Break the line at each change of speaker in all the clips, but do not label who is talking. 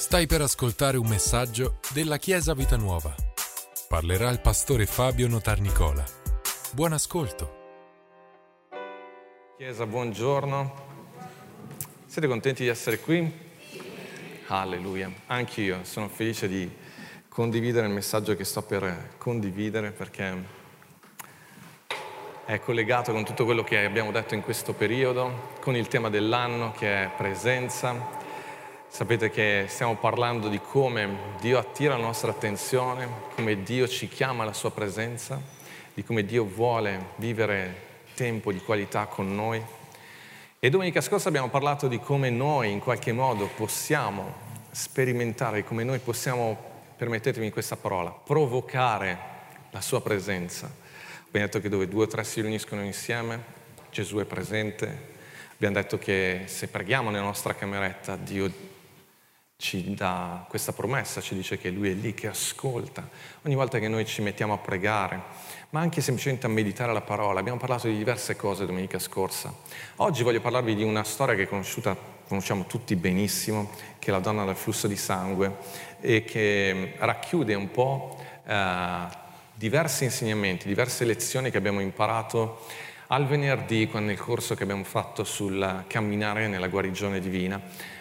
Stai per ascoltare un messaggio della Chiesa Vita Nuova. Parlerà il pastore Fabio Notarnicola. Buon ascolto.
Chiesa, buongiorno. Siete contenti di essere qui? Alleluia. Anch'io sono felice di condividere il messaggio che sto per condividere perché è collegato con tutto quello che abbiamo detto in questo periodo, con il tema dell'anno che è presenza Sapete che stiamo parlando di come Dio attira la nostra attenzione, come Dio ci chiama alla sua presenza, di come Dio vuole vivere tempo di qualità con noi. E domenica scorsa abbiamo parlato di come noi in qualche modo possiamo sperimentare, come noi possiamo, permettetemi questa parola, provocare la sua presenza. Abbiamo detto che dove due o tre si riuniscono insieme, Gesù è presente. Abbiamo detto che se preghiamo nella nostra cameretta, Dio ci dà questa promessa, ci dice che Lui è lì, che ascolta. Ogni volta che noi ci mettiamo a pregare, ma anche semplicemente a meditare la parola, abbiamo parlato di diverse cose domenica scorsa. Oggi voglio parlarvi di una storia che conosciamo tutti benissimo, che è la donna del flusso di sangue e che racchiude un po' eh, diversi insegnamenti, diverse lezioni che abbiamo imparato al venerdì nel corso che abbiamo fatto sul camminare nella guarigione divina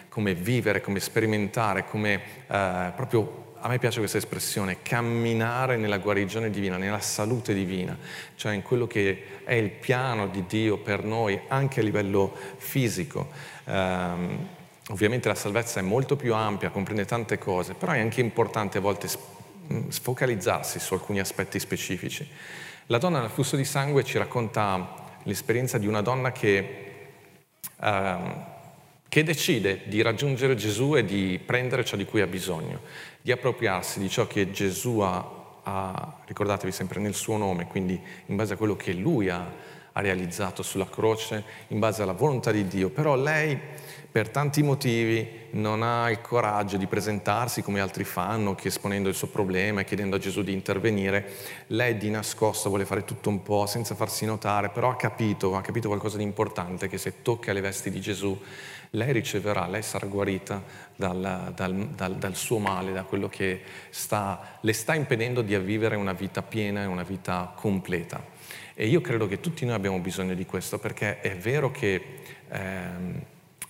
come vivere, come sperimentare, come eh, proprio a me piace questa espressione, camminare nella guarigione divina, nella salute divina, cioè in quello che è il piano di Dio per noi anche a livello fisico. Um, ovviamente la salvezza è molto più ampia, comprende tante cose, però è anche importante a volte sfocalizzarsi su alcuni aspetti specifici. La donna nel flusso di sangue ci racconta l'esperienza di una donna che... Um, che decide di raggiungere Gesù e di prendere ciò di cui ha bisogno, di appropriarsi di ciò che Gesù ha, ha ricordatevi sempre nel suo nome, quindi in base a quello che lui ha, ha realizzato sulla croce, in base alla volontà di Dio. Però lei per tanti motivi non ha il coraggio di presentarsi come altri fanno, che esponendo il suo problema e chiedendo a Gesù di intervenire. Lei di nascosto vuole fare tutto un po' senza farsi notare, però ha capito, ha capito qualcosa di importante, che se tocca le vesti di Gesù lei riceverà, lei sarà guarita dal, dal, dal, dal suo male, da quello che sta, le sta impedendo di vivere una vita piena e una vita completa. E io credo che tutti noi abbiamo bisogno di questo perché è vero che ehm,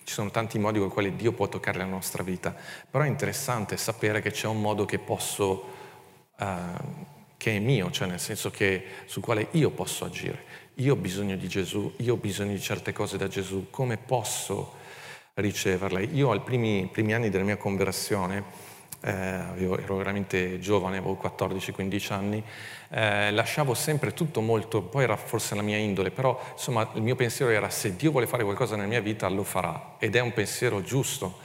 ci sono tanti modi con i quali Dio può toccare la nostra vita, però è interessante sapere che c'è un modo che posso... Eh, che è mio, cioè nel senso che sul quale io posso agire. Io ho bisogno di Gesù, io ho bisogno di certe cose da Gesù, come posso riceverle. Io ai primi, primi anni della mia conversione, eh, avevo, ero veramente giovane, avevo 14-15 anni, eh, lasciavo sempre tutto molto, poi era forse la mia indole, però insomma il mio pensiero era se Dio vuole fare qualcosa nella mia vita lo farà ed è un pensiero giusto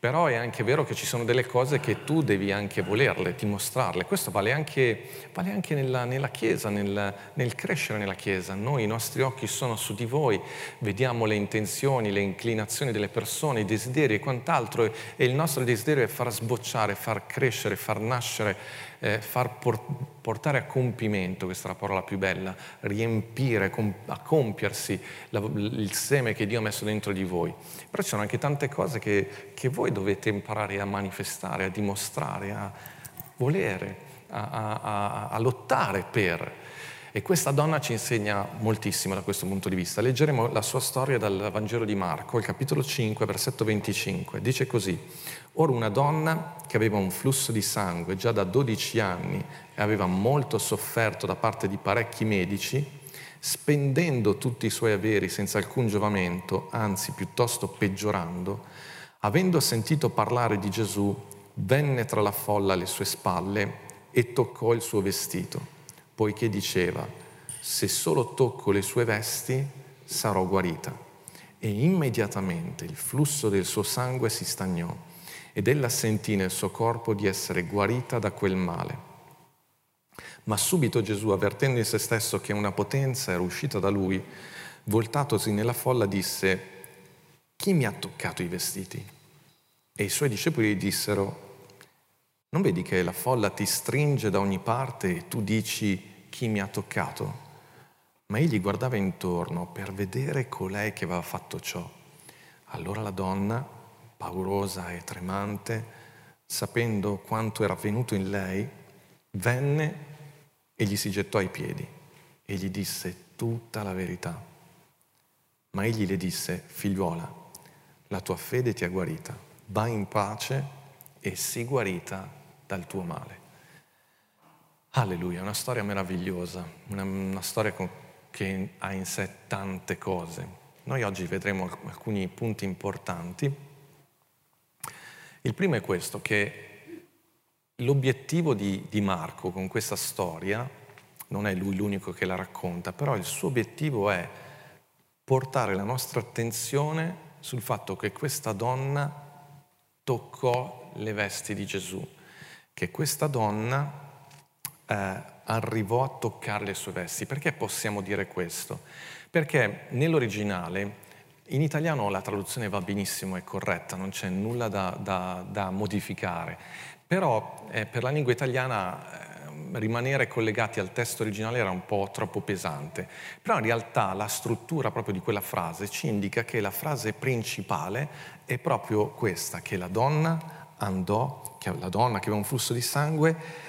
però è anche vero che ci sono delle cose che tu devi anche volerle, dimostrarle. Questo vale anche, vale anche nella, nella, Chiesa, nel, nel, crescere nella Chiesa. Noi, i nostri occhi sono su di voi, vediamo le intenzioni, le inclinazioni delle persone, i desideri e quant'altro e il nostro desiderio è far sbocciare, far crescere, far nascere eh, far portare a compimento, questa è la parola più bella, riempire, a compiersi la, il seme che Dio ha messo dentro di voi. Però ci sono anche tante cose che, che voi dovete imparare a manifestare, a dimostrare, a volere, a, a, a lottare per. E questa donna ci insegna moltissimo da questo punto di vista. Leggeremo la sua storia dal Vangelo di Marco, il capitolo 5, versetto 25. Dice così, ora una donna che aveva un flusso di sangue già da 12 anni e aveva molto sofferto da parte di parecchi medici, spendendo tutti i suoi averi senza alcun giovamento, anzi piuttosto peggiorando, avendo sentito parlare di Gesù, venne tra la folla alle sue spalle e toccò il suo vestito poiché diceva, se solo tocco le sue vesti sarò guarita. E immediatamente il flusso del suo sangue si stagnò ed ella sentì nel suo corpo di essere guarita da quel male. Ma subito Gesù, avvertendo in se stesso che una potenza era uscita da lui, voltatosi nella folla disse, chi mi ha toccato i vestiti? E i suoi discepoli dissero, non vedi che la folla ti stringe da ogni parte e tu dici chi mi ha toccato? Ma egli guardava intorno per vedere colei che aveva fatto ciò. Allora la donna, paurosa e tremante, sapendo quanto era avvenuto in lei, venne e gli si gettò ai piedi e gli disse tutta la verità. Ma egli le disse, figliuola, la tua fede ti ha guarita, vai in pace e sii guarita dal tuo male. Alleluia, una storia meravigliosa, una, una storia che ha in sé tante cose. Noi oggi vedremo alcuni punti importanti. Il primo è questo, che l'obiettivo di, di Marco con questa storia, non è lui l'unico che la racconta, però il suo obiettivo è portare la nostra attenzione sul fatto che questa donna toccò le vesti di Gesù, che questa donna eh, arrivò a toccare le sue vesti. Perché possiamo dire questo? Perché nell'originale, in italiano la traduzione va benissimo, è corretta, non c'è nulla da, da, da modificare, però eh, per la lingua italiana eh, rimanere collegati al testo originale era un po' troppo pesante. Però in realtà la struttura proprio di quella frase ci indica che la frase principale è proprio questa, che la donna andò, la donna che aveva un flusso di sangue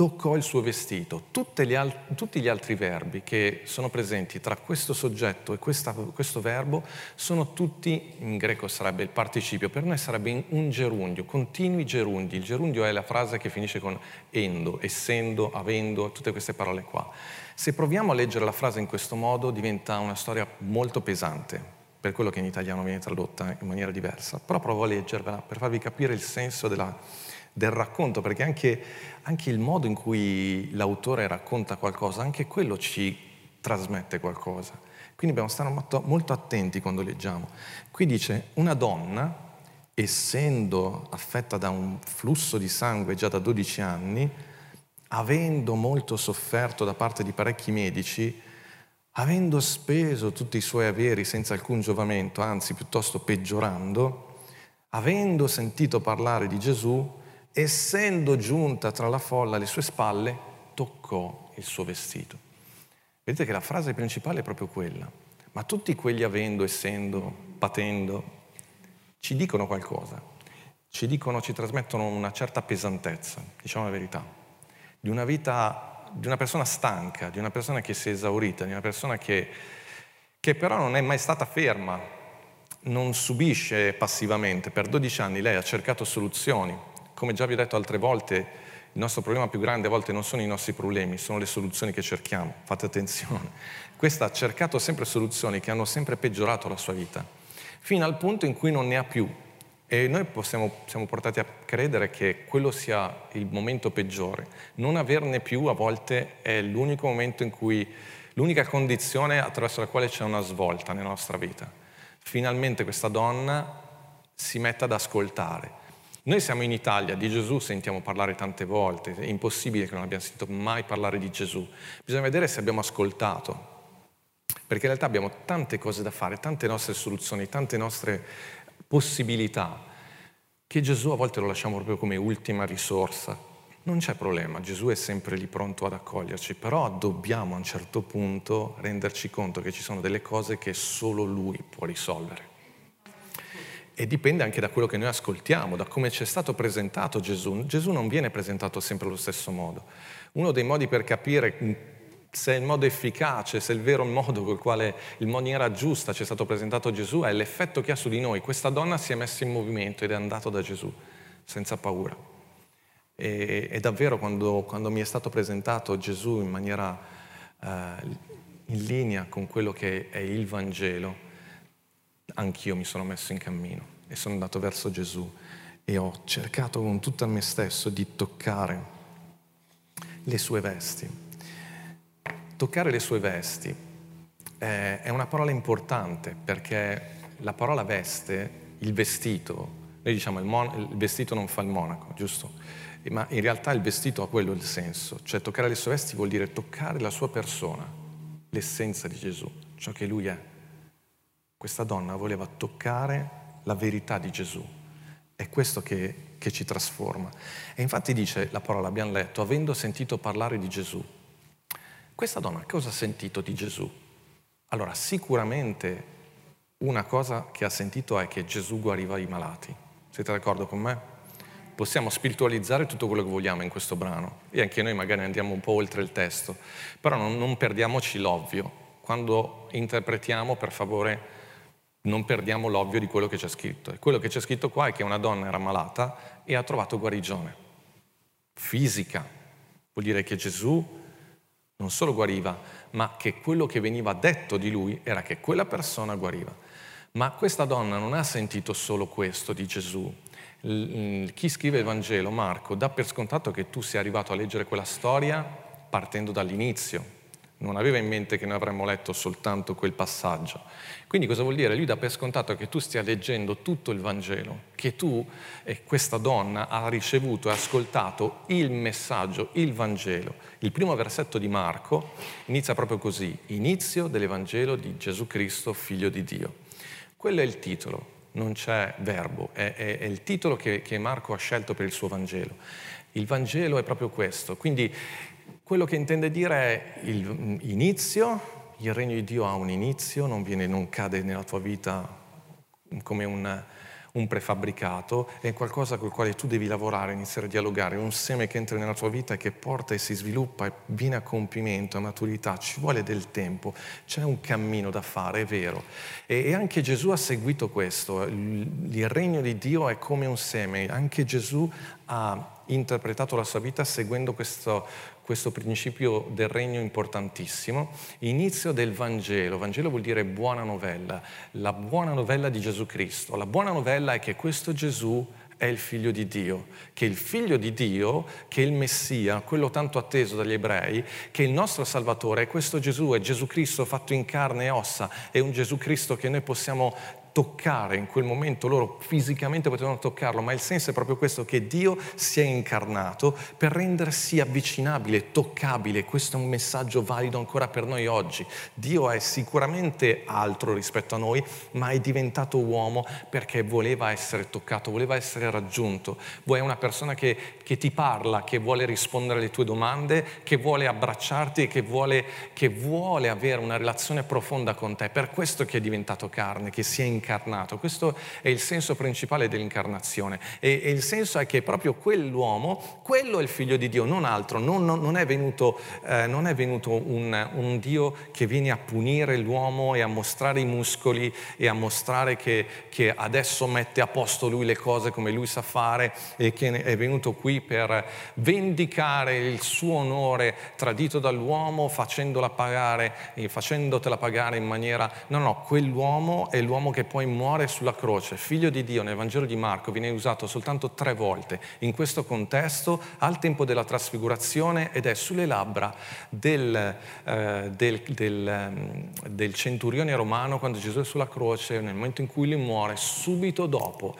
toccò il suo vestito. Al- tutti gli altri verbi che sono presenti tra questo soggetto e questa, questo verbo sono tutti, in greco sarebbe il participio, per noi sarebbe un gerundio, continui gerundi. Il gerundio è la frase che finisce con endo, essendo, avendo, tutte queste parole qua. Se proviamo a leggere la frase in questo modo diventa una storia molto pesante, per quello che in italiano viene tradotta in maniera diversa, però provo a leggervela per farvi capire il senso della, del racconto, perché anche, anche il modo in cui l'autore racconta qualcosa, anche quello ci trasmette qualcosa. Quindi dobbiamo stare molto, attenti quando leggiamo. Qui dice, una donna, essendo affetta da un flusso di sangue già da 12 anni, avendo molto sofferto da parte di parecchi medici, avendo speso tutti i suoi averi senza alcun giovamento, anzi piuttosto peggiorando, avendo sentito parlare di Gesù, essendo giunta tra la folla alle sue spalle, toccò il suo vestito. Vedete che la frase principale è proprio quella, ma tutti quelli avendo, essendo, patendo, ci dicono qualcosa, ci dicono, ci trasmettono una certa pesantezza, diciamo la verità, di una vita, di una persona stanca, di una persona che si è esaurita, di una persona che, che però non è mai stata ferma, non subisce passivamente. Per 12 anni lei ha cercato soluzioni, come già vi ho detto altre volte, il nostro problema più grande a volte non sono i nostri problemi, sono le soluzioni che cerchiamo. Fate attenzione. Questa ha cercato sempre soluzioni che hanno sempre peggiorato la sua vita, fino al punto in cui non ne ha più. E noi possiamo, siamo portati a credere che quello sia il momento peggiore. Non averne più a volte è l'unico momento in cui, l'unica condizione attraverso la quale c'è una svolta nella nostra vita. Finalmente questa donna si mette ad ascoltare noi siamo in Italia, di Gesù sentiamo parlare tante volte, è impossibile che non abbiamo sentito mai parlare di Gesù. Bisogna vedere se abbiamo ascoltato, perché in realtà abbiamo tante cose da fare, tante nostre soluzioni, tante nostre possibilità, che Gesù a volte lo lasciamo proprio come ultima risorsa. Non c'è problema, Gesù è sempre lì pronto ad accoglierci, però dobbiamo a un certo punto renderci conto che ci sono delle cose che solo Lui può risolvere. E dipende anche da quello che noi ascoltiamo, da come ci è stato presentato Gesù. Gesù non viene presentato sempre allo stesso modo. Uno dei modi per capire se il modo efficace, se il vero modo col quale, in maniera giusta ci è stato presentato Gesù, è l'effetto che ha su di noi. Questa donna si è messa in movimento ed è andata da Gesù, senza paura. E, e davvero quando, quando, mi è stato presentato Gesù in maniera eh, in linea con quello che è il Vangelo, anch'io mi sono messo in cammino e sono andato verso Gesù e ho cercato con tutto me stesso di toccare le sue vesti. Toccare le sue vesti è una parola importante perché la parola veste, il vestito, noi diciamo il, mon- il vestito non fa il monaco, giusto? Ma in realtà il vestito ha quello il senso, cioè toccare le sue vesti vuol dire toccare la sua persona, l'essenza di Gesù, ciò che lui è. Questa donna voleva toccare la verità di Gesù. È questo che, che ci trasforma. E infatti dice la parola, abbiamo letto, avendo sentito parlare di Gesù. Questa donna cosa ha sentito di Gesù? Allora, sicuramente una cosa che ha sentito è che Gesù guariva i malati. Siete d'accordo con me? possiamo spiritualizzare tutto quello che vogliamo in questo brano e anche noi magari andiamo un po' oltre il testo, però non, non perdiamoci l'ovvio. Quando interpretiamo, per favore, non perdiamo l'ovvio di quello che c'è scritto. E quello che c'è scritto qua è che una donna era malata e ha trovato guarigione fisica. Vuol dire che Gesù non solo guariva, ma che quello che veniva detto di lui era che quella persona guariva. Ma questa donna non ha sentito solo questo di Gesù. Chi scrive il Vangelo, Marco, dà per scontato che tu sia arrivato a leggere quella storia partendo dall'inizio, non aveva in mente che noi avremmo letto soltanto quel passaggio. Quindi cosa vuol dire? Lui dà per scontato che tu stia leggendo tutto il Vangelo, che tu e questa donna ha ricevuto e ascoltato il messaggio, il Vangelo. Il primo versetto di Marco inizia proprio così, inizio dell'Evangelo di Gesù Cristo, figlio di Dio. Quello è il titolo, non c'è verbo, è, è, è il titolo che, che Marco ha scelto per il suo Vangelo. Il Vangelo è proprio questo, quindi quello che intende dire è l'inizio, il regno di Dio ha un inizio, non, viene, non cade nella tua vita come un, un prefabbricato, è qualcosa col quale tu devi lavorare, iniziare a dialogare, un seme che entra nella tua vita e che porta e si sviluppa e viene a compimento, a maturità, ci vuole del tempo, c'è un cammino da fare, è vero. E, e anche Gesù ha seguito questo, il, il regno di Dio è come un seme, anche Gesù ha interpretato la sua vita seguendo questo, questo principio del regno importantissimo. Inizio del Vangelo. Vangelo vuol dire buona novella, la buona novella di Gesù Cristo. La buona novella è che questo Gesù è il figlio di Dio, che il figlio di Dio, che il Messia, quello tanto atteso dagli ebrei, che il nostro Salvatore è questo Gesù, è Gesù Cristo fatto in carne e ossa, è un Gesù Cristo che noi possiamo toccare in quel momento, loro fisicamente potevano toccarlo, ma il senso è proprio questo, che Dio si è incarnato per rendersi avvicinabile, toccabile. Questo è un messaggio valido ancora per noi oggi. Dio è sicuramente altro rispetto a noi, ma è diventato uomo perché voleva essere toccato, voleva essere raggiunto. Vuoi una persona che, che ti parla, che vuole rispondere alle tue domande, che vuole abbracciarti e che vuole, che vuole avere una relazione profonda con te. Per questo che è diventato carne, che si è incarnato incarnato. Questo è il senso principale dell'incarnazione. E, e il senso è che proprio quell'uomo, quello è il figlio di Dio, non altro. Non, non, non è venuto, eh, non è venuto un, un, Dio che viene a punire l'uomo e a mostrare i muscoli e a mostrare che, che adesso mette a posto lui le cose come lui sa fare e che è venuto qui per vendicare il suo onore tradito dall'uomo facendola pagare, facendotela pagare in maniera... No, no, quell'uomo è l'uomo che poi muore sulla croce, figlio di Dio nel Vangelo di Marco, viene usato soltanto tre volte in questo contesto al tempo della trasfigurazione ed è sulle labbra del, eh, del, del, ehm, del centurione romano quando Gesù è sulla croce, nel momento in cui lui muore, subito dopo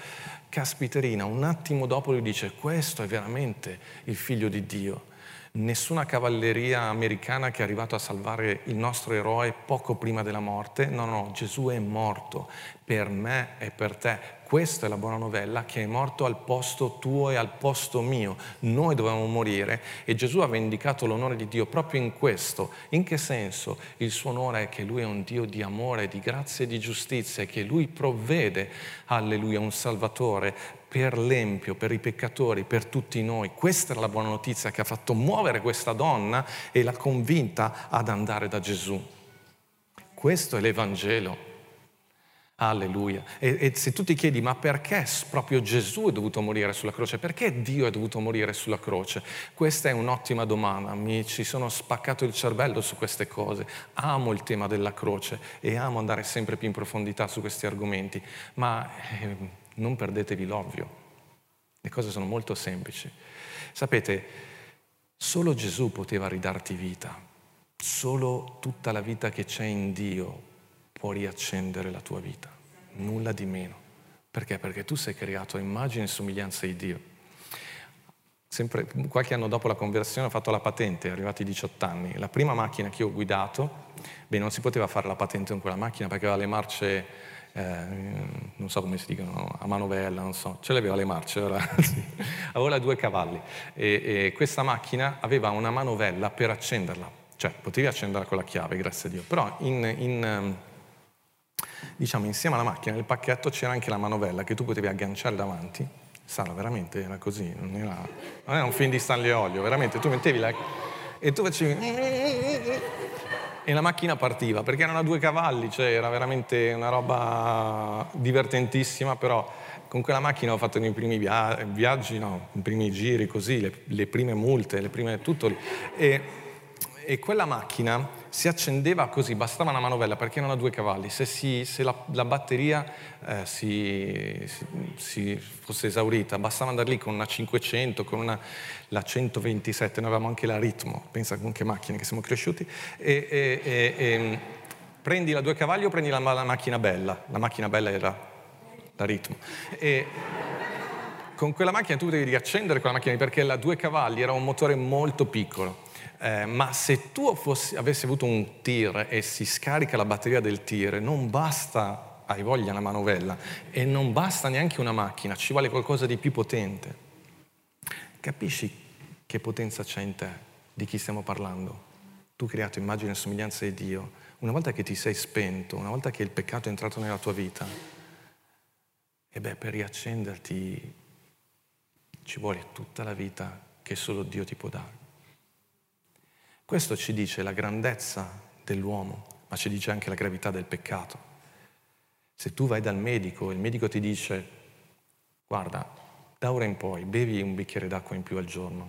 caspiterina, un attimo dopo lui dice questo è veramente il figlio di Dio. Nessuna cavalleria americana che è arrivata a salvare il nostro eroe poco prima della morte. No, no, Gesù è morto per me e per te. Questa è la buona novella che è morto al posto tuo e al posto mio. Noi dovevamo morire e Gesù ha vendicato l'onore di Dio proprio in questo. In che senso? Il suo onore è che Lui è un Dio di amore, di grazia e di giustizia, che Lui provvede, alleluia, un Salvatore per l'empio, per i peccatori, per tutti noi. Questa era la buona notizia che ha fatto muovere questa donna e l'ha convinta ad andare da Gesù. Questo è l'Evangelo. Alleluia. E, e, se tu ti chiedi ma perché proprio Gesù è dovuto morire sulla croce? Perché Dio è dovuto morire sulla croce? Questa è un'ottima domanda. Mi ci sono spaccato il cervello su queste cose. Amo il tema della croce e amo andare sempre più in profondità su questi argomenti, ma eh, non perdetevi l'ovvio. Le cose sono molto semplici. Sapete, solo Gesù poteva ridarti vita. Solo tutta la vita che c'è in Dio può riaccendere la tua vita, nulla di meno. Perché? Perché tu sei creato a immagine e somiglianza di Dio. Sempre, qualche anno dopo la conversione ho fatto la patente, arrivati 18 anni. La prima macchina che ho guidato, beh, non si poteva fare la patente con quella macchina perché aveva le marce, eh, non so come si dicono, a manovella, non so, ce l'aveva le marce, sì. aveva due cavalli e, e questa macchina aveva una manovella per accenderla, cioè potevi accenderla con la chiave, grazie a Dio, però in, in diciamo insieme alla macchina nel pacchetto c'era anche la manovella che tu potevi agganciare davanti, Sara, veramente era così, non era, non era un film di Stanley Olio, veramente, tu mettevi la... e tu facevi... e la macchina partiva, perché erano a due cavalli, cioè era veramente una roba divertentissima, però con quella macchina ho fatto i miei primi via- viaggi, no, i primi giri così, le, le prime multe, le prime tutto lì. E, e, quella macchina si accendeva così, bastava una manovella perché erano a due cavalli. Se, si, se la, la, batteria eh, si, si, fosse esaurita, bastava andare lì con una 500, con una, la 127, noi avevamo anche la ritmo, pensa con che macchine che siamo cresciuti, e, e, e prendi la due cavalli o prendi la, la macchina bella? La macchina bella era da ritmo. E con quella macchina tu devi riaccendere quella macchina perché la due cavalli era un motore molto piccolo. Eh, ma se tu fossi, avessi avuto un tir e si scarica la batteria del tir, non basta, hai voglia, una manovella, e non basta neanche una macchina, ci vuole qualcosa di più potente. Capisci che potenza c'è in te, di chi stiamo parlando? Tu creato immagine e somiglianza di Dio, una volta che ti sei spento, una volta che il peccato è entrato nella tua vita, e beh, per riaccenderti ci vuole tutta la vita che solo Dio ti può dare. Questo ci dice la grandezza dell'uomo, ma ci dice anche la gravità del peccato. Se tu vai dal medico e il medico ti dice, guarda, da ora in poi bevi un bicchiere d'acqua in più al giorno,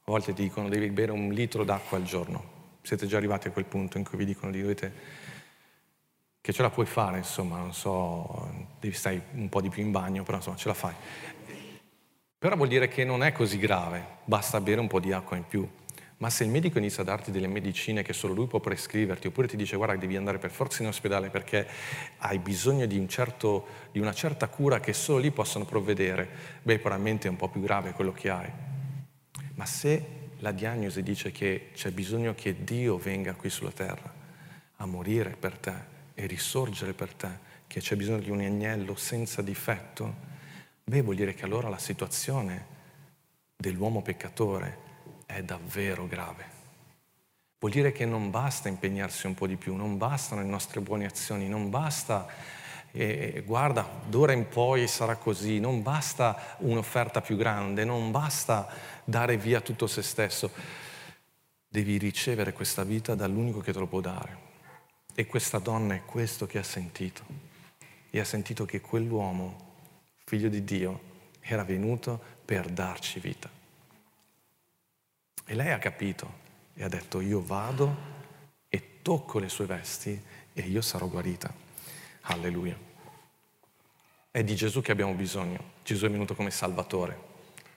a volte ti dicono devi bere un litro d'acqua al giorno, siete già arrivati a quel punto in cui vi dicono di dovete che ce la puoi fare, insomma, non so, devi stare un po' di più in bagno, però insomma ce la fai. Però vuol dire che non è così grave, basta bere un po' di acqua in più. Ma se il medico inizia a darti delle medicine che solo lui può prescriverti, oppure ti dice guarda devi andare per forza in ospedale perché hai bisogno di, un certo, di una certa cura che solo lì possono provvedere, beh probabilmente è un po' più grave quello che hai. Ma se la diagnosi dice che c'è bisogno che Dio venga qui sulla terra a morire per te, e risorgere per te, che c'è bisogno di un agnello senza difetto, beh vuol dire che allora la situazione dell'uomo peccatore è davvero grave. Vuol dire che non basta impegnarsi un po' di più, non bastano le nostre buone azioni, non basta e guarda, d'ora in poi sarà così, non basta un'offerta più grande, non basta dare via tutto se stesso, devi ricevere questa vita dall'unico che te lo può dare, e questa donna è questo che ha sentito. E ha sentito che quell'uomo, figlio di Dio, era venuto per darci vita. E lei ha capito e ha detto io vado e tocco le sue vesti e io sarò guarita. Alleluia. È di Gesù che abbiamo bisogno. Gesù è venuto come Salvatore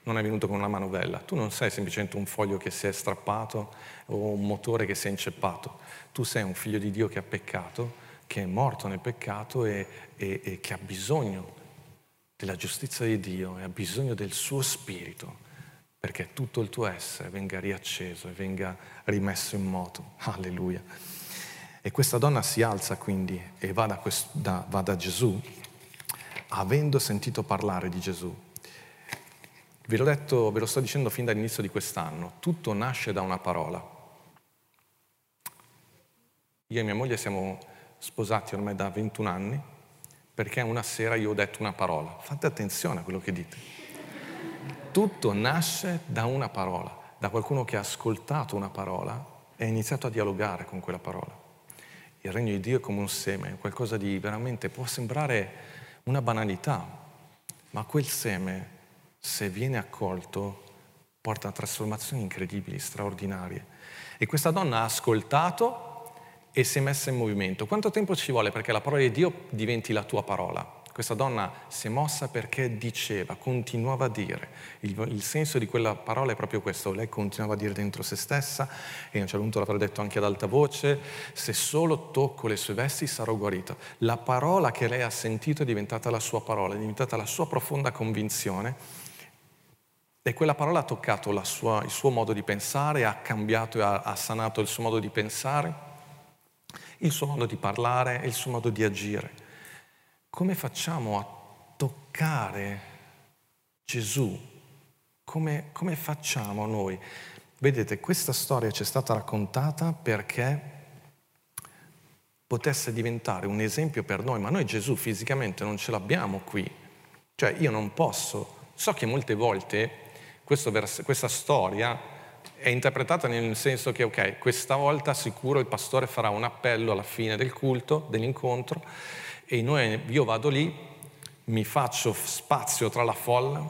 non è venuto con una manovella. Tu non sei semplicemente un foglio che si è strappato o un motore che si è inceppato. Tu sei un figlio di Dio che ha peccato, che è morto nel peccato e, e, e che ha bisogno della giustizia di Dio e ha bisogno del suo spirito perché tutto il tuo essere venga riacceso e venga rimesso in moto. Alleluia. E questa donna si alza quindi e va da, questo, da, va da Gesù, avendo sentito parlare di Gesù. Ve, detto, ve lo sto dicendo fin dall'inizio di quest'anno, tutto nasce da una parola. Io e mia moglie siamo sposati ormai da 21 anni perché una sera io ho detto una parola. Fate attenzione a quello che dite. Tutto nasce da una parola, da qualcuno che ha ascoltato una parola e ha iniziato a dialogare con quella parola. Il regno di Dio è come un seme, qualcosa di veramente può sembrare una banalità, ma quel seme se viene accolto, porta a trasformazioni incredibili, straordinarie. E questa donna ha ascoltato e si è messa in movimento. Quanto tempo ci vuole perché la parola di Dio diventi la tua parola? Questa donna si è mossa perché diceva, continuava a dire. Il, il, senso di quella parola è proprio questo. Lei continuava a dire dentro se stessa e a un certo punto l'avrà detto anche ad alta voce, se solo tocco le sue vesti sarò guarita. La parola che lei ha sentito è diventata la sua parola, è diventata la sua profonda convinzione e quella parola ha toccato sua, il suo modo di pensare, ha cambiato e ha, ha sanato il suo modo di pensare, il suo modo di parlare e il suo modo di agire. Come facciamo a toccare Gesù? Come, come facciamo noi? Vedete, questa storia ci è stata raccontata perché potesse diventare un esempio per noi, ma noi Gesù fisicamente non ce l'abbiamo qui. Cioè io non posso So che molte volte vers- questa storia è interpretata nel senso che, ok, questa volta sicuro il pastore farà un appello alla fine del culto, dell'incontro, e io vado lì, mi faccio spazio tra la folla,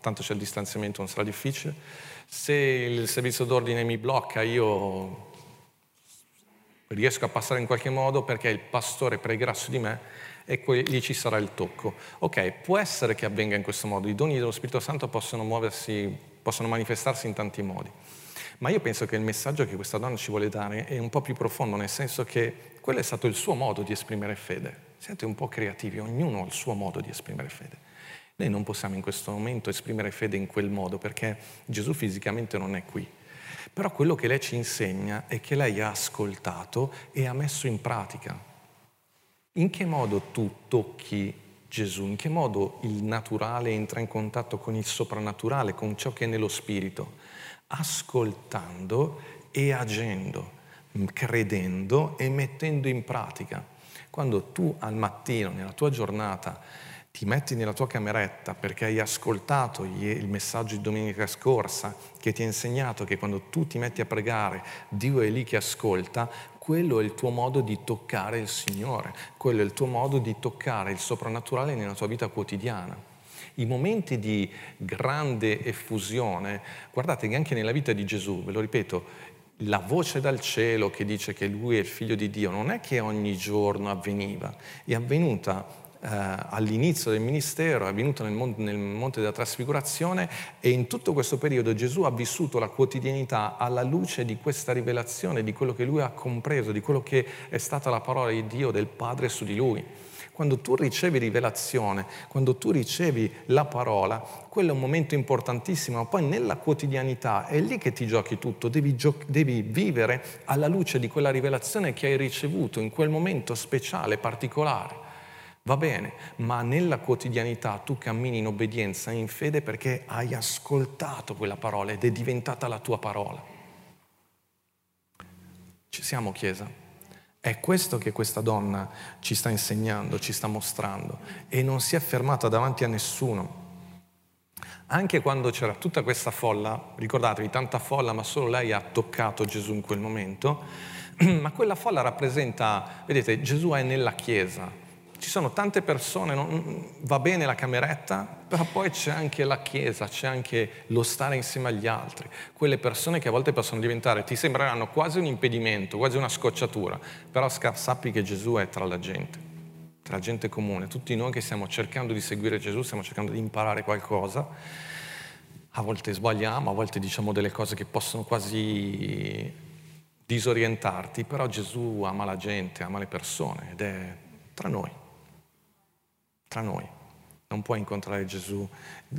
tanto c'è il distanziamento, non sarà difficile. Se il servizio d'ordine mi blocca, io riesco a passare in qualche modo perché il pastore pregherà su di me e lì ci sarà il tocco. Ok, può essere che avvenga in questo modo, i doni dello Spirito Santo possono muoversi, possono manifestarsi in tanti modi. Ma io penso che il messaggio che questa donna ci vuole dare è un po' più profondo, nel senso che quello è stato il suo modo di esprimere fede. Siete un po' creativi, ognuno ha il suo modo di esprimere fede. Noi non possiamo in questo momento esprimere fede in quel modo perché Gesù fisicamente non è qui. Però quello che lei ci insegna è che lei ha ascoltato e ha messo in pratica. In che modo tu tocchi Gesù? In che modo il naturale entra in contatto con il soprannaturale, con ciò che è nello spirito? Ascoltando e agendo, credendo e mettendo in pratica. Quando tu al mattino, nella tua giornata, ti metti nella tua cameretta perché hai ascoltato il messaggio di domenica scorsa che ti ha insegnato che quando tu ti metti a pregare Dio è lì che ascolta, quello è il tuo modo di toccare il Signore, quello è il tuo modo di toccare il soprannaturale nella tua vita quotidiana. I momenti di grande effusione, guardate che anche nella vita di Gesù, ve lo ripeto, la voce dal cielo che dice che lui è il figlio di Dio non è che ogni giorno avveniva, è avvenuta eh, all'inizio del ministero, è avvenuto nel monte, nel monte della trasfigurazione e in tutto questo periodo Gesù ha vissuto la quotidianità alla luce di questa rivelazione, di quello che lui ha compreso, di quello che è stata la parola di Dio, del Padre su di lui. Quando tu ricevi rivelazione, quando tu ricevi la parola, quello è un momento importantissimo, ma poi nella quotidianità è lì che ti giochi tutto, devi, gio- devi vivere alla luce di quella rivelazione che hai ricevuto in quel momento speciale, particolare. Va bene, ma nella quotidianità tu cammini in obbedienza, in fede perché hai ascoltato quella parola ed è diventata la tua parola. Ci siamo, Chiesa? È questo che questa donna ci sta insegnando, ci sta mostrando e non si è fermata davanti a nessuno. Anche quando c'era tutta questa folla, ricordatevi, tanta folla, ma solo lei ha toccato Gesù in quel momento, ma quella folla rappresenta, vedete, Gesù è nella Chiesa, ci sono tante persone, non, va bene la cameretta, però poi c'è anche la chiesa, c'è anche lo stare insieme agli altri. Quelle persone che a volte possono diventare, ti sembreranno quasi un impedimento, quasi una scocciatura, però sappi che Gesù è tra la gente, tra la gente comune. Tutti noi che stiamo cercando di seguire Gesù, stiamo cercando di imparare qualcosa. A volte sbagliamo, a volte diciamo delle cose che possono quasi disorientarti, però Gesù ama la gente, ama le persone ed è tra noi tra noi. Non puoi incontrare Gesù,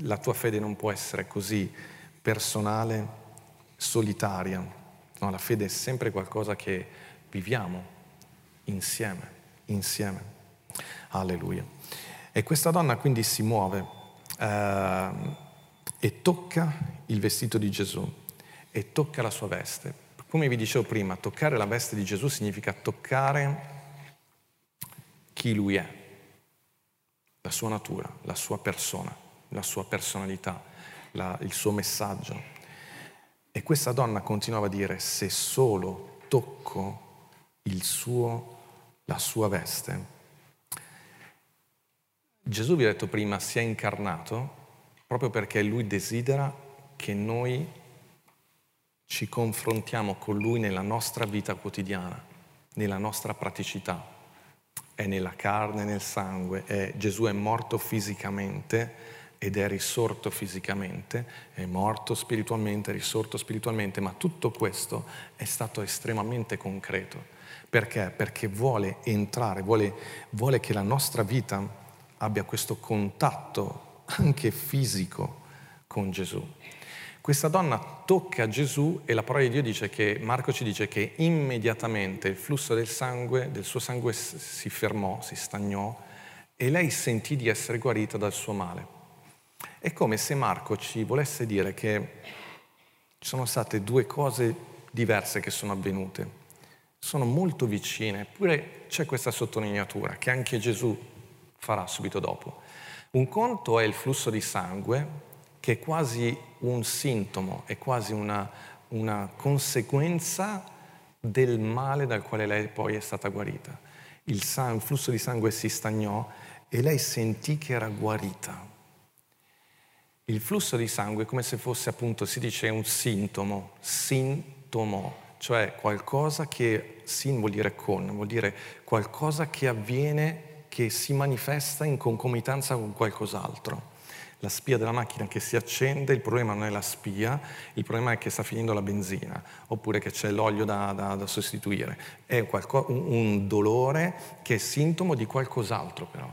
la tua fede non può essere così personale, solitaria. No, la fede è sempre qualcosa che viviamo insieme, insieme. Alleluia. E questa donna quindi si muove eh, e tocca il vestito di Gesù e tocca la sua veste. Come vi dicevo prima, toccare la veste di Gesù significa toccare chi lui è la sua natura, la sua persona, la sua personalità, la, il suo messaggio. E questa donna continuava a dire, se solo tocco suo, la sua veste. Gesù vi ha detto prima, si è incarnato proprio perché lui desidera che noi ci confrontiamo con lui nella nostra vita quotidiana, nella nostra praticità è nella carne, nel sangue, è, Gesù è morto fisicamente ed è risorto fisicamente, è morto spiritualmente, è risorto spiritualmente, ma tutto questo è stato estremamente concreto. Perché? Perché vuole entrare, vuole, vuole che la nostra vita abbia questo contatto anche fisico con Gesù. Questa donna tocca Gesù e la parola di Dio dice che, Marco ci dice che immediatamente il flusso del sangue, del suo sangue si fermò, si stagnò e lei sentì di essere guarita dal suo male. È come se Marco ci volesse dire che ci sono state due cose diverse che sono avvenute, sono molto vicine, eppure c'è questa sottolineatura che anche Gesù farà subito dopo. Un conto è il flusso di sangue che è quasi un sintomo, è quasi una, una conseguenza del male dal quale lei poi è stata guarita. Il, sang- il flusso di sangue si stagnò e lei sentì che era guarita. Il flusso di sangue è come se fosse appunto, si dice, un sintomo, sintomo, cioè qualcosa che, sin vuol dire con, vuol dire qualcosa che avviene, che si manifesta in concomitanza con qualcos'altro la spia della macchina che si accende, il problema non è la spia, il problema è che sta finendo la benzina, oppure che c'è l'olio da, da, da sostituire. È qualco, un, un dolore che è sintomo di qualcos'altro però.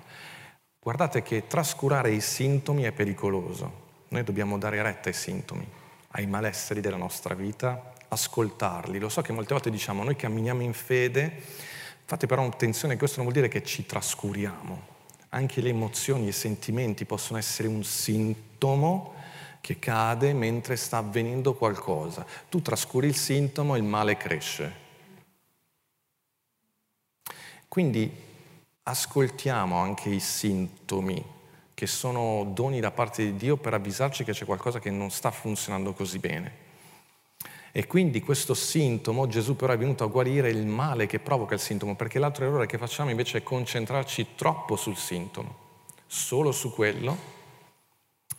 Guardate che trascurare i sintomi è pericoloso. Noi dobbiamo dare retta ai sintomi, ai malesseri della nostra vita, ascoltarli. Lo so che molte volte diciamo noi camminiamo in fede, fate però attenzione, questo non vuol dire che ci trascuriamo anche le emozioni e i sentimenti possono essere un sintomo che cade mentre sta avvenendo qualcosa. Tu trascuri il sintomo e il male cresce. Quindi ascoltiamo anche i sintomi che sono doni da parte di Dio per avvisarci che c'è qualcosa che non sta funzionando così bene. E quindi questo sintomo, Gesù però è venuto a guarire il male che provoca il sintomo, perché l'altro errore che facciamo invece è concentrarci troppo sul sintomo, solo su quello,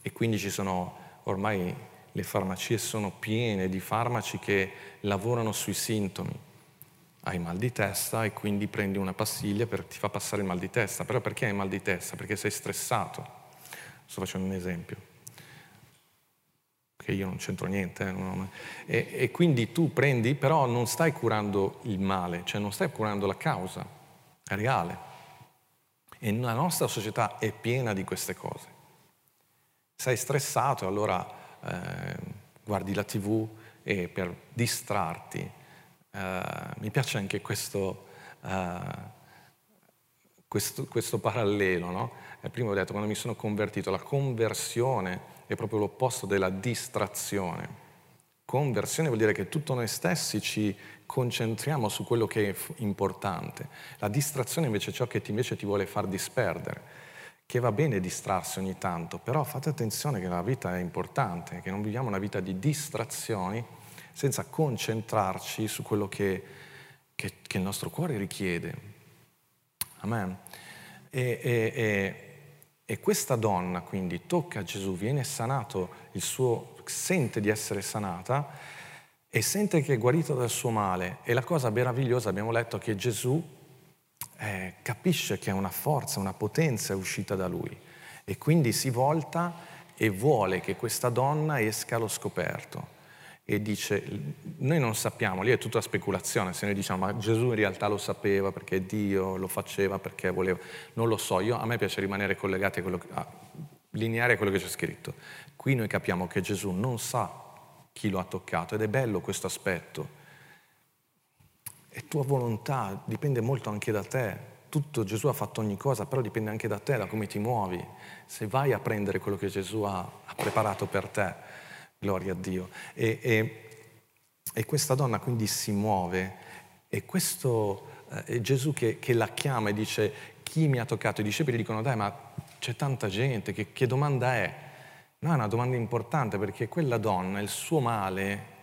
e quindi ci sono ormai le farmacie sono piene di farmaci che lavorano sui sintomi. Hai mal di testa e quindi prendi una pastiglia per ti fa passare il mal di testa. Però perché hai mal di testa? Perché sei stressato. Sto facendo un esempio che io non c'entro niente, eh, e, e, quindi tu prendi, però non stai curando il male, cioè non stai curando la causa, è reale. E la nostra società è piena di queste cose. Sei stressato, allora eh, guardi la tv e per distrarti, eh, mi piace anche questo, eh, questo, questo parallelo, no? prima ho detto quando mi sono convertito, la conversione è proprio l'opposto della distrazione. Conversione vuol dire che tutto noi stessi ci concentriamo su quello che è importante. La distrazione invece è ciò che ti, invece ti vuole far disperdere. Che va bene distrarsi ogni tanto, però fate attenzione che la vita è importante, che non viviamo una vita di distrazioni senza concentrarci su quello che, che, che il nostro cuore richiede. Amen. E, e, e e questa donna quindi tocca Gesù, viene sanato, il suo, sente di essere sanata e sente che è guarita dal suo male. E la cosa meravigliosa, abbiamo letto che Gesù eh, capisce che è una forza, una potenza uscita da lui. E quindi si volta e vuole che questa donna esca allo scoperto e dice, noi non sappiamo, lì è tutta speculazione, se noi diciamo ma Gesù in realtà lo sapeva perché Dio lo faceva perché voleva, non lo so, io, a me piace rimanere collegati a quello a, lineare a quello che c'è scritto. Qui noi capiamo che Gesù non sa chi lo ha toccato ed è bello questo aspetto. È tua volontà, dipende molto anche da te. Tutto Gesù ha fatto ogni cosa, però dipende anche da te, da come ti muovi. Se vai a prendere quello che Gesù ha, ha preparato per te, Gloria a Dio. E, e, e questa donna quindi si muove e questo eh, è Gesù che, che, la chiama e dice chi mi ha toccato? I discepoli dicono dai ma c'è tanta gente, che, che domanda è? No, è una domanda importante perché quella donna, il suo male,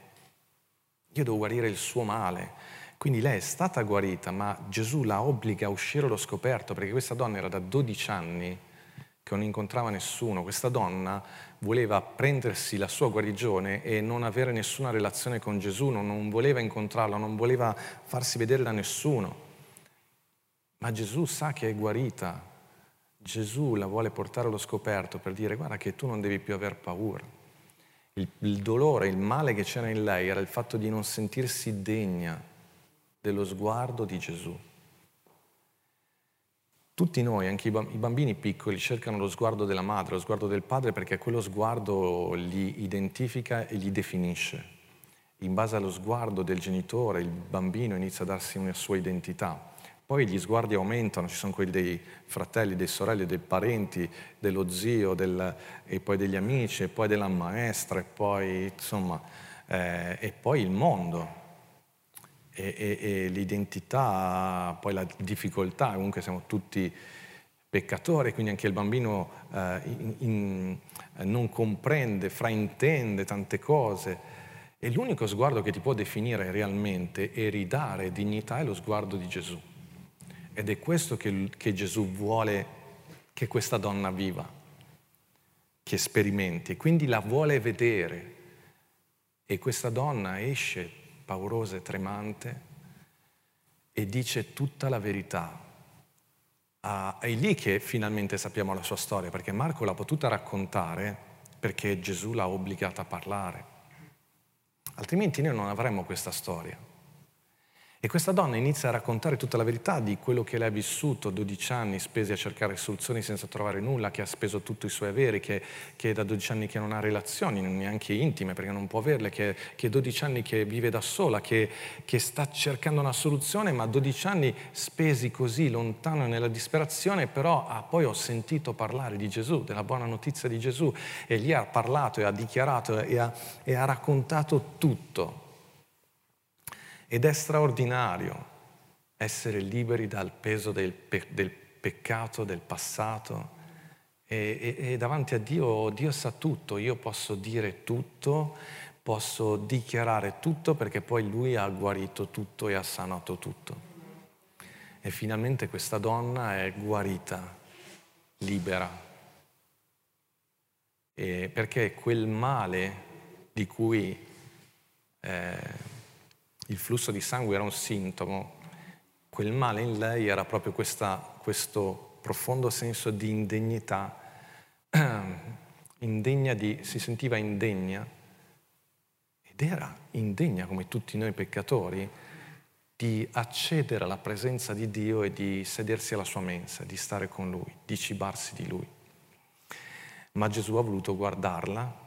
io devo guarire il suo male. Quindi lei è stata guarita, ma Gesù la obbliga a uscire allo scoperto perché questa donna era da 12 anni che non incontrava nessuno. Questa donna voleva prendersi la sua guarigione e non avere nessuna relazione con Gesù, non voleva incontrarlo, non voleva farsi vedere da nessuno. Ma Gesù sa che è guarita. Gesù la vuole portare allo scoperto per dire guarda che tu non devi più aver paura. Il, il dolore, il male che c'era in lei era il fatto di non sentirsi degna dello sguardo di Gesù. Tutti noi, anche i bambini piccoli, cercano lo sguardo della madre, lo sguardo del padre, perché quello sguardo li identifica e li definisce. In base allo sguardo del genitore, il bambino inizia a darsi una sua identità. Poi gli sguardi aumentano, ci sono quelli dei fratelli, dei sorelli, dei parenti, dello zio, del, e poi degli amici, e poi della maestra, e poi, insomma, eh, e poi il mondo e, e, e l'identità, poi la difficoltà, comunque siamo tutti peccatori, quindi anche il bambino eh, in, in, non comprende, fraintende tante cose. E l'unico sguardo che ti può definire realmente e ridare dignità è lo sguardo di Gesù. Ed è questo che, che Gesù vuole che questa donna viva, che sperimenti, quindi la vuole vedere. E questa donna esce paurosa e tremante e dice tutta la verità. Ah, è lì che finalmente sappiamo la sua storia, perché Marco l'ha potuta raccontare perché Gesù l'ha obbligata a parlare. Altrimenti noi non avremmo questa storia. E questa donna inizia a raccontare tutta la verità di quello che lei ha vissuto, 12 anni spesi a cercare soluzioni senza trovare nulla, che ha speso tutti i suoi averi, che, che da 12 anni che non ha relazioni, neanche intime perché non può averle, che, che 12 anni che vive da sola, che, che sta cercando una soluzione, ma 12 anni spesi così lontano nella disperazione, però ah, poi ho sentito parlare di Gesù, della buona notizia di Gesù, e lì ha parlato e ha dichiarato e ha, e ha raccontato tutto. Ed è straordinario essere liberi dal peso del, pe- del peccato, del passato. E, e, e davanti a Dio, Dio sa tutto, io posso dire tutto, posso dichiarare tutto perché poi Lui ha guarito tutto e ha sanato tutto. E finalmente questa donna è guarita, libera. E perché quel male di cui eh, il flusso di sangue era un sintomo, quel male in lei era proprio questa, questo profondo senso di indegnità, indegna di, si sentiva indegna ed era indegna come tutti noi peccatori di accedere alla presenza di Dio e di sedersi alla sua mensa, di stare con Lui, di cibarsi di Lui. Ma Gesù ha voluto guardarla,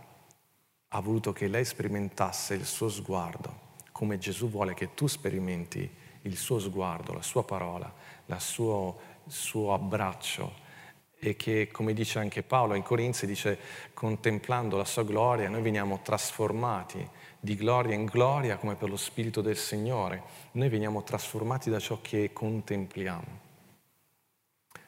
ha voluto che lei sperimentasse il suo sguardo come Gesù vuole che tu sperimenti il suo sguardo, la sua parola, il suo, suo abbraccio e che, come dice anche Paolo in Corinzi, dice, contemplando la sua gloria, noi veniamo trasformati di gloria in gloria come per lo Spirito del Signore. Noi veniamo trasformati da ciò che contempliamo.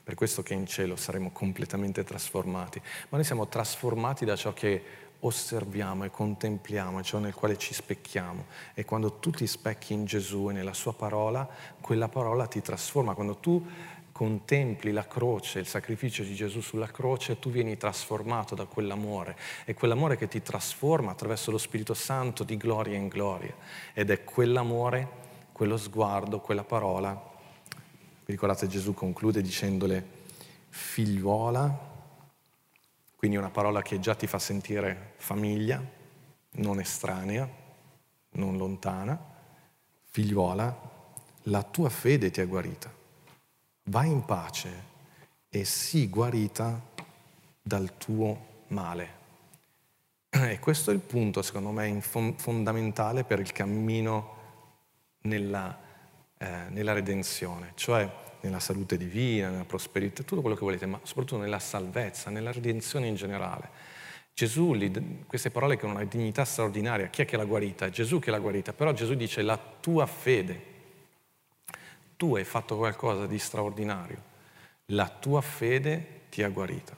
Per questo che in cielo saremo completamente trasformati, ma noi siamo trasformati da ciò che osserviamo e contempliamo, ciò nel quale ci specchiamo. E quando tu ti specchi in Gesù e nella sua parola, quella parola ti trasforma. Quando tu contempli la croce, il sacrificio di Gesù sulla croce, tu vieni trasformato da quell'amore. È quell'amore che ti trasforma attraverso lo Spirito Santo di gloria in gloria. Ed è quell'amore, quello sguardo, quella parola. Vi ricordate Gesù conclude dicendole, figliuola, quindi una parola che già ti fa sentire famiglia, non estranea, non lontana. Figliuola, la tua fede ti ha guarita. Vai in pace e sii guarita dal tuo male. E questo è il punto, secondo me, fondamentale per il cammino nella, eh, nella redenzione, cioè nella salute divina, nella prosperità, tutto quello che volete, ma soprattutto nella salvezza, nella redenzione in generale. Gesù, queste parole che hanno una dignità straordinaria, chi è che l'ha guarita? È Gesù che l'ha guarita, però Gesù dice la tua fede, tu hai fatto qualcosa di straordinario, la tua fede ti ha guarita.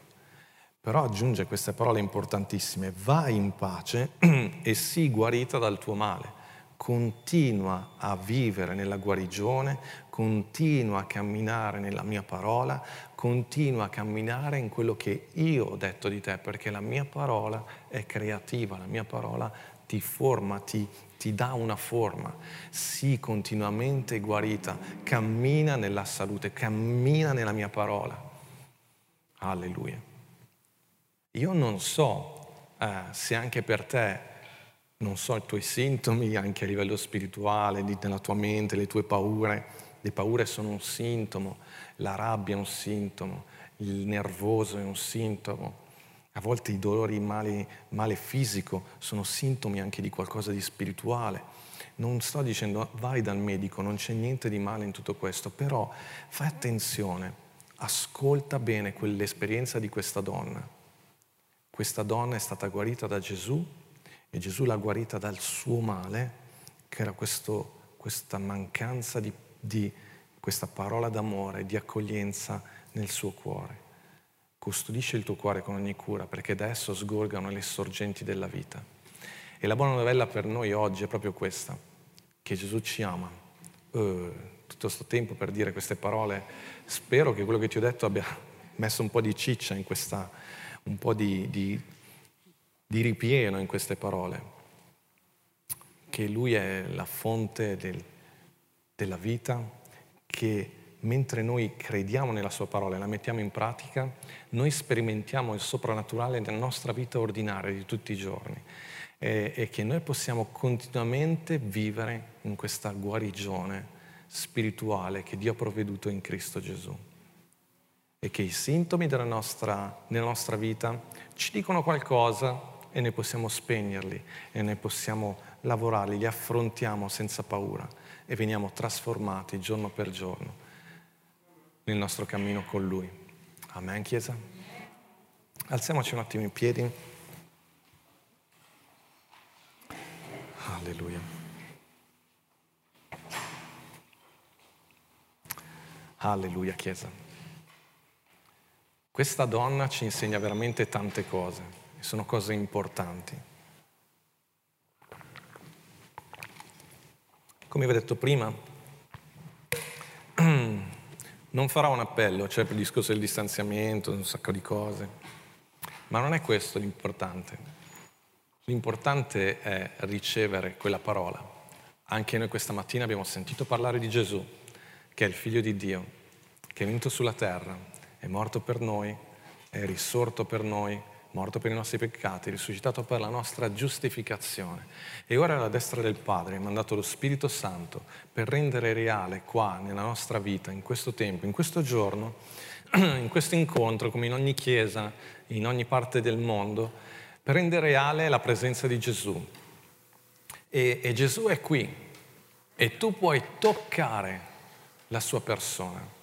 Però aggiunge queste parole importantissime, vai in pace e sii guarita dal tuo male continua a vivere nella guarigione, continua a camminare nella mia parola, continua a camminare in quello che io ho detto di te, perché la mia parola è creativa, la mia parola ti forma, ti, ti dà una forma, sii continuamente guarita, cammina nella salute, cammina nella mia parola. Alleluia. Io non so eh, se anche per te non so, i tuoi sintomi anche a livello spirituale, nella tua mente, le tue paure. Le paure sono un sintomo, la rabbia è un sintomo, il nervoso è un sintomo. A volte i dolori, il male, male fisico sono sintomi anche di qualcosa di spirituale. Non sto dicendo vai dal medico, non c'è niente di male in tutto questo, però fai attenzione, ascolta bene quell'esperienza di questa donna. Questa donna è stata guarita da Gesù e Gesù l'ha guarita dal suo male, che era questo, questa mancanza di, di questa parola d'amore, di accoglienza nel suo cuore. Custodisci il tuo cuore con ogni cura perché da esso sgorgano le sorgenti della vita. E la buona novella per noi oggi è proprio questa, che Gesù ci ama. Uh, tutto questo tempo per dire queste parole, spero che quello che ti ho detto abbia messo un po' di ciccia in questa, un po' di, di, di ripieno in queste parole, che Lui è la fonte del, della vita, che mentre noi crediamo nella Sua parola e la mettiamo in pratica, noi sperimentiamo il soprannaturale nella nostra vita ordinaria di tutti i giorni. E, e che noi possiamo continuamente vivere in questa guarigione spirituale che Dio ha provveduto in Cristo Gesù. E che i sintomi della nostra, nella nostra vita ci dicono qualcosa e noi possiamo spegnerli e noi possiamo lavorarli, li affrontiamo senza paura e veniamo trasformati giorno per giorno nel nostro cammino con Lui. Amen, Chiesa? Alziamoci un attimo in piedi. Alleluia. Alleluia, Chiesa. Questa donna ci insegna veramente tante cose, sono cose importanti. Come vi ho detto prima, non farò un appello, cioè per il discorso del distanziamento, un sacco di cose, ma non è questo l'importante. L'importante è ricevere quella parola. Anche noi questa mattina abbiamo sentito parlare di Gesù, che è il figlio di Dio, che è venuto sulla terra è morto per noi, è risorto per noi, morto per i nostri peccati, risuscitato per la nostra giustificazione. E ora alla destra del Padre, ha mandato lo Spirito Santo per rendere reale qua nella nostra vita, in questo tempo, in questo giorno, in questo incontro, come in ogni chiesa, in ogni parte del mondo, per rendere reale la presenza di Gesù. E, e Gesù è qui e tu puoi toccare la sua persona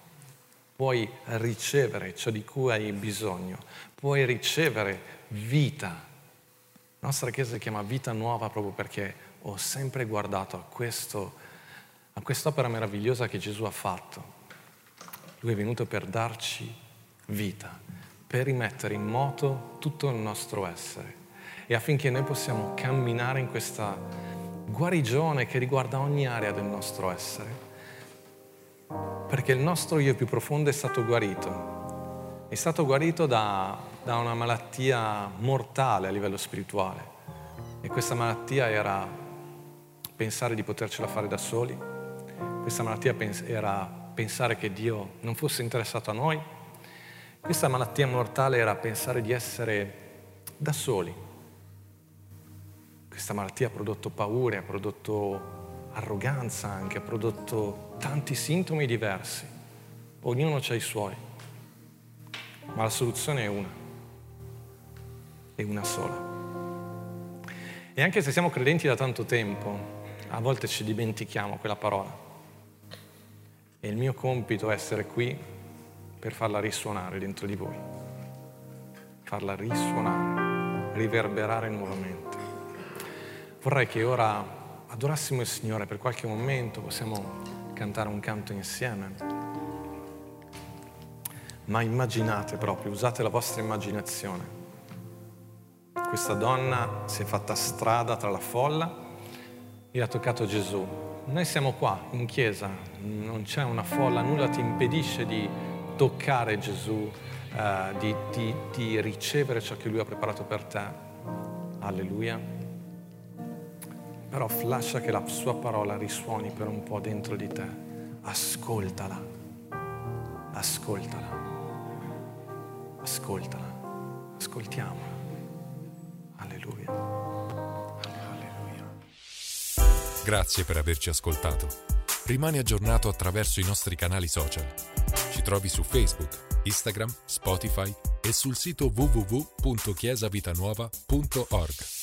puoi ricevere ciò di cui hai bisogno, puoi ricevere vita. La nostra Chiesa si chiama vita nuova proprio perché ho sempre guardato a, questo, a quest'opera meravigliosa che Gesù ha fatto. Lui è venuto per darci vita, per rimettere in moto tutto il nostro essere e affinché noi possiamo camminare in questa guarigione che riguarda ogni area del nostro essere perché il nostro io più profondo è stato guarito. È stato guarito da, da una malattia mortale a livello spirituale. E questa malattia era pensare di potercela fare da soli. Questa malattia era pensare che Dio non fosse interessato a noi. Questa malattia mortale era pensare di essere da soli. Questa malattia ha prodotto paure, ha prodotto arroganza anche, ha prodotto tanti sintomi diversi. Ognuno ha i suoi, ma la soluzione è una, è una sola. E anche se siamo credenti da tanto tempo, a volte ci dimentichiamo quella parola. E il mio compito è essere qui per farla risuonare dentro di voi, farla risuonare, riverberare nuovamente. Vorrei che ora adorassimo il Signore per qualche momento, possiamo cantare un canto insieme. Ma immaginate proprio, usate la vostra immaginazione. Questa donna si è fatta strada tra la folla e ha toccato Gesù. Noi siamo qua in chiesa, non c'è una folla, nulla ti impedisce di toccare Gesù, eh, di, di, di ricevere ciò che Lui ha preparato per te. Alleluia però lascia che la sua parola risuoni per un po' dentro di te. Ascoltala, ascoltala, ascoltala, ascoltiamola. Alleluia. Alleluia.
Grazie per averci ascoltato. Rimani aggiornato attraverso i nostri canali social. Ci trovi su Facebook, Instagram, Spotify e sul sito www.chiesavitanuova.org.